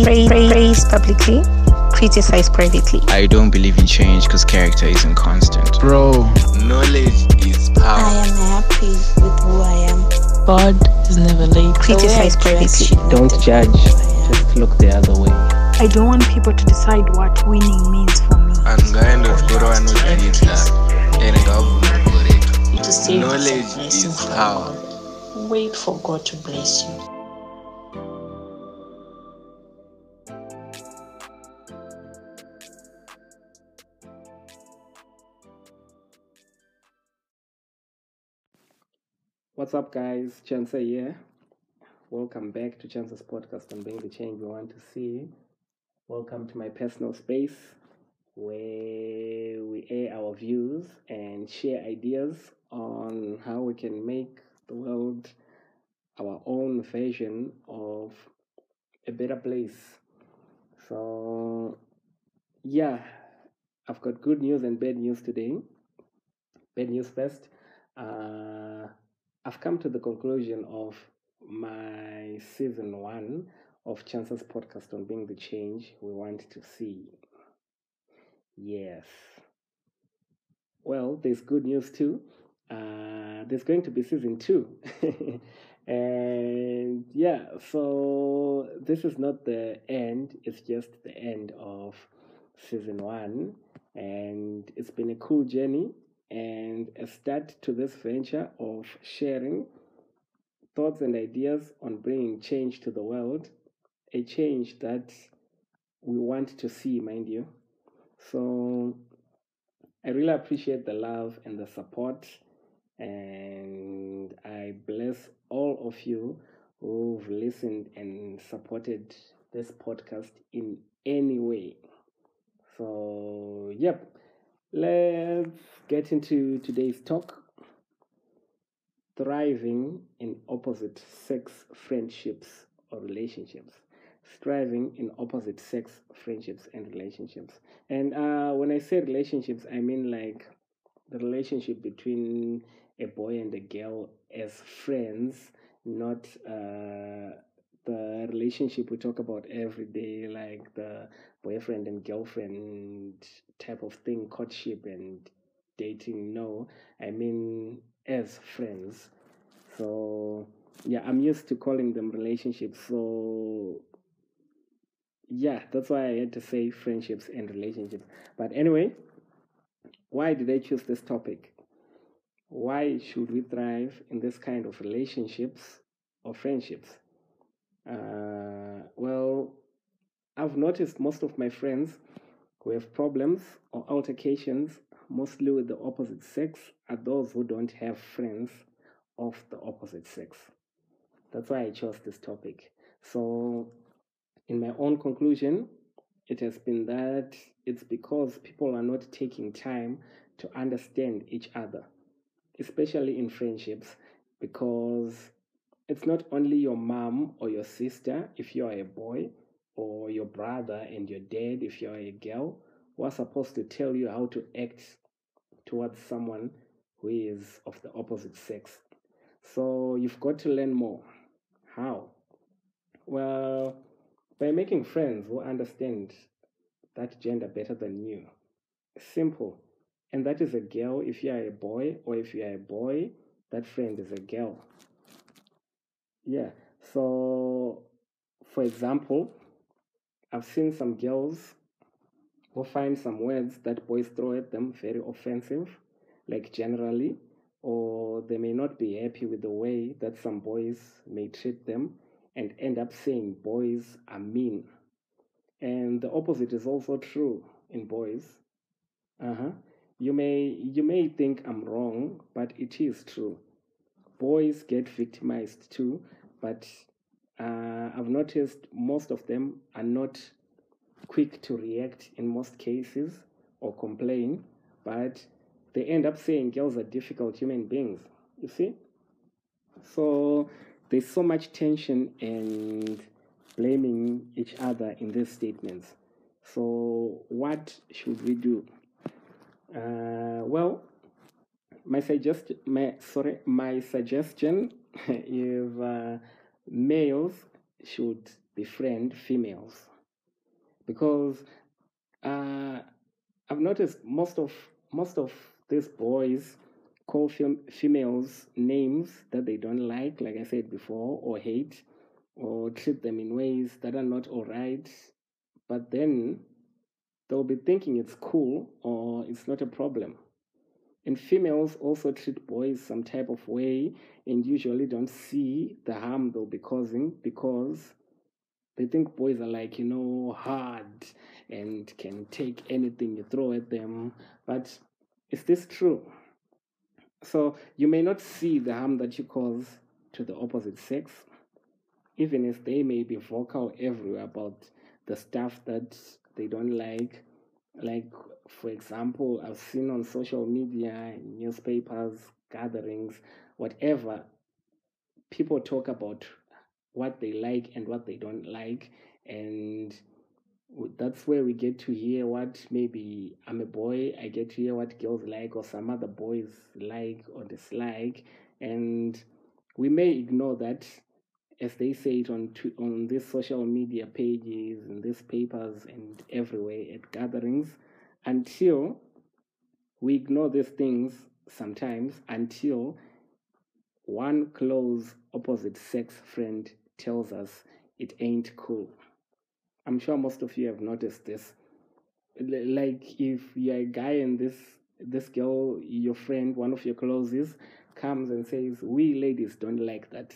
praise, praise, praise publicly, criticize privately. I don't believe in change because character isn't constant. Bro, Knowledge is power. I am happy with who I am. God is never late. Criticize The way I dress privately. Don't judge, who I am. just look the other way. I don't want people to decide what winning means for me. angaendofukura vanodzidza and ngavhuna kuretu To save knowledge is a blessing is from power God. Wait for God to bless you. What's up, guys? Chancer here. Welcome back to Chance's podcast on being the change we want to see. Welcome to my personal space where we air our views and share ideas on how we can make the world our own version of a better place. So, yeah, I've got good news and bad news today. Bad news first. Uh, I've come to the conclusion of my season one of Chance's podcast on being the change we want to see. Yes. Well, there's good news too. Uh, there's going to be season two. and yeah, so this is not the end, it's just the end of season one. And it's been a cool journey and a start to this venture of sharing thoughts and ideas on bringing change to the world, a change that we want to see, mind you. So I really appreciate the love and the support, and I bless all of you who've listened and supported this podcast in any way. So, yep, let's get into today's talk. Thriving in opposite sex friendships or relationships. Striving in opposite sex friendships and relationships. And uh, when i say relationships i mean like the relationship between a boy and a girl as friends not uh, the relationship we talk about every day like the boyfriend and girlfriend type of thing courtship and dating no. I mean as friends. So yeah i'm used to calling them relationships. So yeah that's why i had to say friendships and relationships. But anyway why did i choose this topic? Why should we thrive in this kind of relationships or friendships? Uh, well i've noticed most of my friends who have problems or altercations mostly with the opposite sex are those who don't have friends of the opposite sex. That's why I chose this topic. So, in my own conclusion, it has been that it's because people are not taking time to understand each other, especially in friendships, because it's not only your mom or your sister if you're a boy, or your brother and your dad if you're a girl, who supposed to tell you how to act towards someone who is of the opposite sex. So you've got to learn more. How? Well, by making friends who understand that gender better than you. Simple. And that is a girl if you are a boy, or if you are a boy, that friend is a girl. Yeah. So, for example, I've seen some girls who find some words that boys throw at them very offensive, like generally, or they may not be happy with the way that some boys may treat them and end up saying boys are mean. And the opposite is also true in boys. Uh-huh. You may you may think I'm wrong, but it is true. Boys get victimized too, but uh, I've noticed most of them are not quick to react in most cases or complain, but they end up saying girls are difficult human beings. You see? So there's so much tension and blaming each other in these statements. So what should we do? Uh, well, my suggest my sorry my suggestion is uh, males should befriend females because uh, I've noticed most of most of these boys call fem- females names that they don't like, like I said before, or hate, or treat them in ways that are not all right. But then they'll be thinking it's cool or it's not a problem. And females also treat boys some type of way and usually don't see the harm they'll be causing because they think boys are like, you know, hard and can take anything you throw at them. But is this true? So you may not see the harm that you cause to the opposite sex, even if they may be vocal everywhere about the stuff that they don't like. Like, for example, I've seen on social media, newspapers, gatherings, whatever, people talk about what they like and what they don't like. And that's where we get to hear what maybe I'm a boy, I get to hear what girls like or some other boys like or dislike. And we may ignore that as they say it on on these social media pages and these papers and everywhere at gatherings until we ignore these things sometimes until one close opposite sex friend tells us it ain't cool. I'm sure most of you have noticed this. Like if you're a guy and this this girl, your friend, one of your closest, comes and says, "We ladies don't like that,"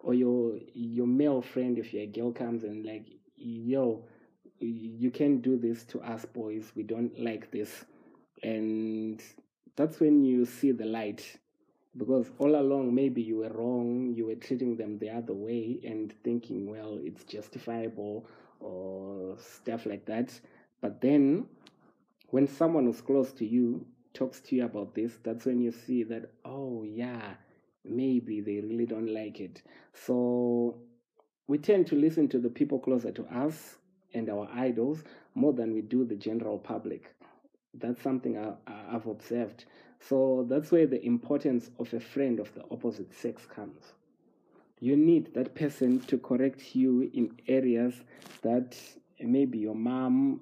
or your your male friend, if you're a girl, comes and like, "Yo, you can't do this to us boys. We don't like this," and that's when you see the light. Because all along maybe you were wrong. You were treating them the other way and thinking well it's justifiable or stuff like that. But then when someone who's close to you talks to you about this that's when you see that oh yeah maybe they really don't like it so we tend to listen to the people closer to us and our idols more than we do the general public that's something I, I've observed. So that's where the importance of a friend of the opposite sex comes. You need that person to correct you in areas that maybe your mom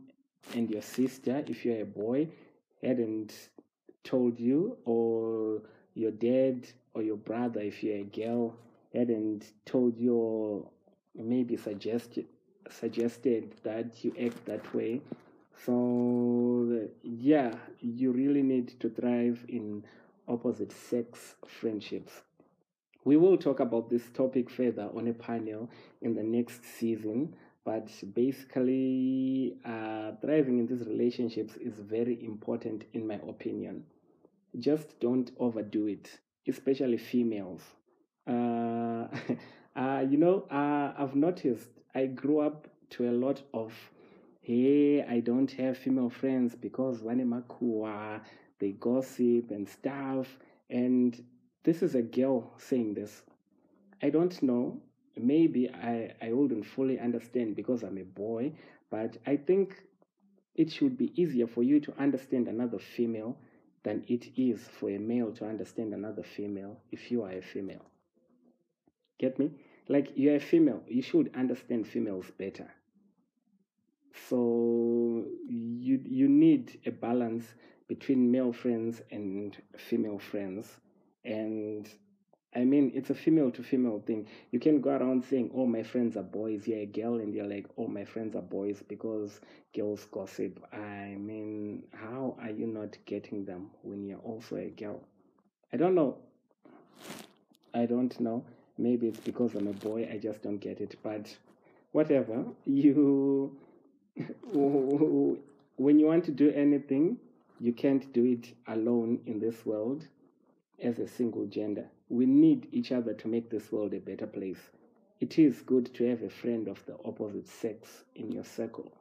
and your sister, if you're a boy, hadn't told you, or your dad or your brother, if you're a girl, hadn't told you, or maybe suggested suggested that you act that way. So yeah, you really need to thrive in opposite sex friendships. We will talk about this topic further on a panel in the next season, but basically, uh, thriving in these relationships is very important, in my opinion. Just don't overdo it, especially females. Uh, uh, you know, uh, I've noticed I grew up to a lot of hey, I don't have female friends because Wanemakua, they gossip and stuff. And this is a girl saying this. I don't know. Maybe I, I wouldn't fully understand because I'm a boy, but I think it should be easier for you to understand another female than it is for a male to understand another female if you are a female. Get me? Like you're a female, you should understand females better so you you need a balance between male friends and female friends and i mean it's a female to female thing. You can go around saying oh my friends are boys. You're a girl and you're like oh my friends are boys because girls gossip. I mean how are you not getting them when you're also a girl? I don't know. I don't know. Maybe it's because i'm a boy i just don't get it. But whatever. You when you want to do anything, you can't do it alone in this world as a single gender. We need each other to make this world a better place. It is good to have a friend of the opposite sex in your circle.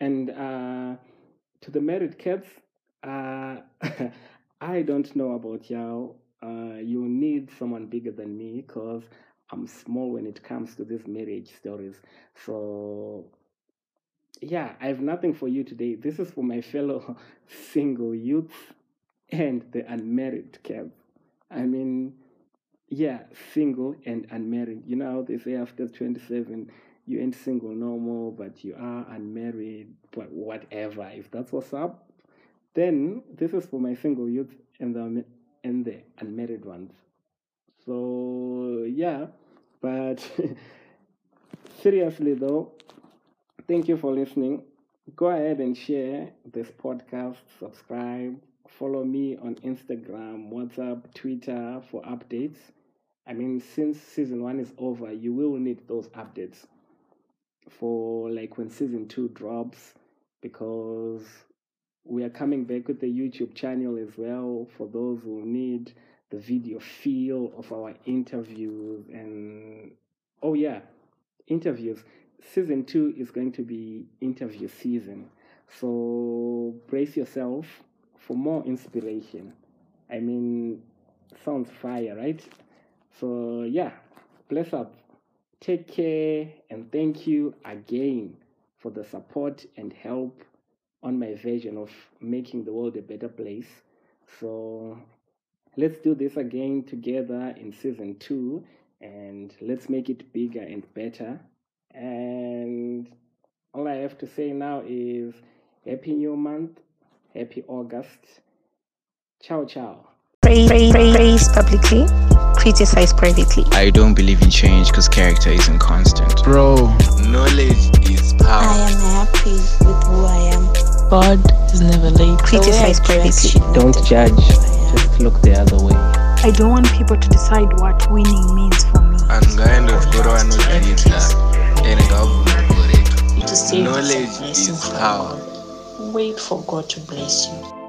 And uh, to the married cats, uh, I don't know about y'all. Uh, you need someone bigger than me because I'm small when it comes to these marriage stories. So yeah, I have nothing for you today. This is for my fellow single youths and the unmarried cats. I mean, yeah, single and unmarried. You know how they say after 27, you ain't single no more, but you are unmarried, but whatever. If that's what's up, then this is for my single youth and the and the unmarried ones. So yeah, but seriously though, thank you for listening. Go ahead and share this podcast, subscribe, follow me on Instagram, WhatsApp, Twitter for updates. I mean, since season one is over, you will need those updates for like when season two drops because we are coming back with the YouTube channel as well for those who need the video feel of our interviews and oh yeah interviews. Season two is going to be interview season. So brace yourself for more inspiration. I mean sounds fire right? So yeah bless up. Take care and thank you again for the support and help on my vision of making the world a better place. So let's do this again together in season two and let's make it bigger and better. And all i have to say now is happy new month happy august ciao ciao Praise, praise, praise publicly, criticize privately. I don't believe in change because character isn't constant. Bro, knowledge is power. I am happy with who I am. God is never late. Criticize The way I dress privately. don't judge just look the other way I don't want people to decide what winning means for me. angaenda uchikoro vanodzidza ene ngavabvuma mugore To save knowledge is power Wait for God to bless you.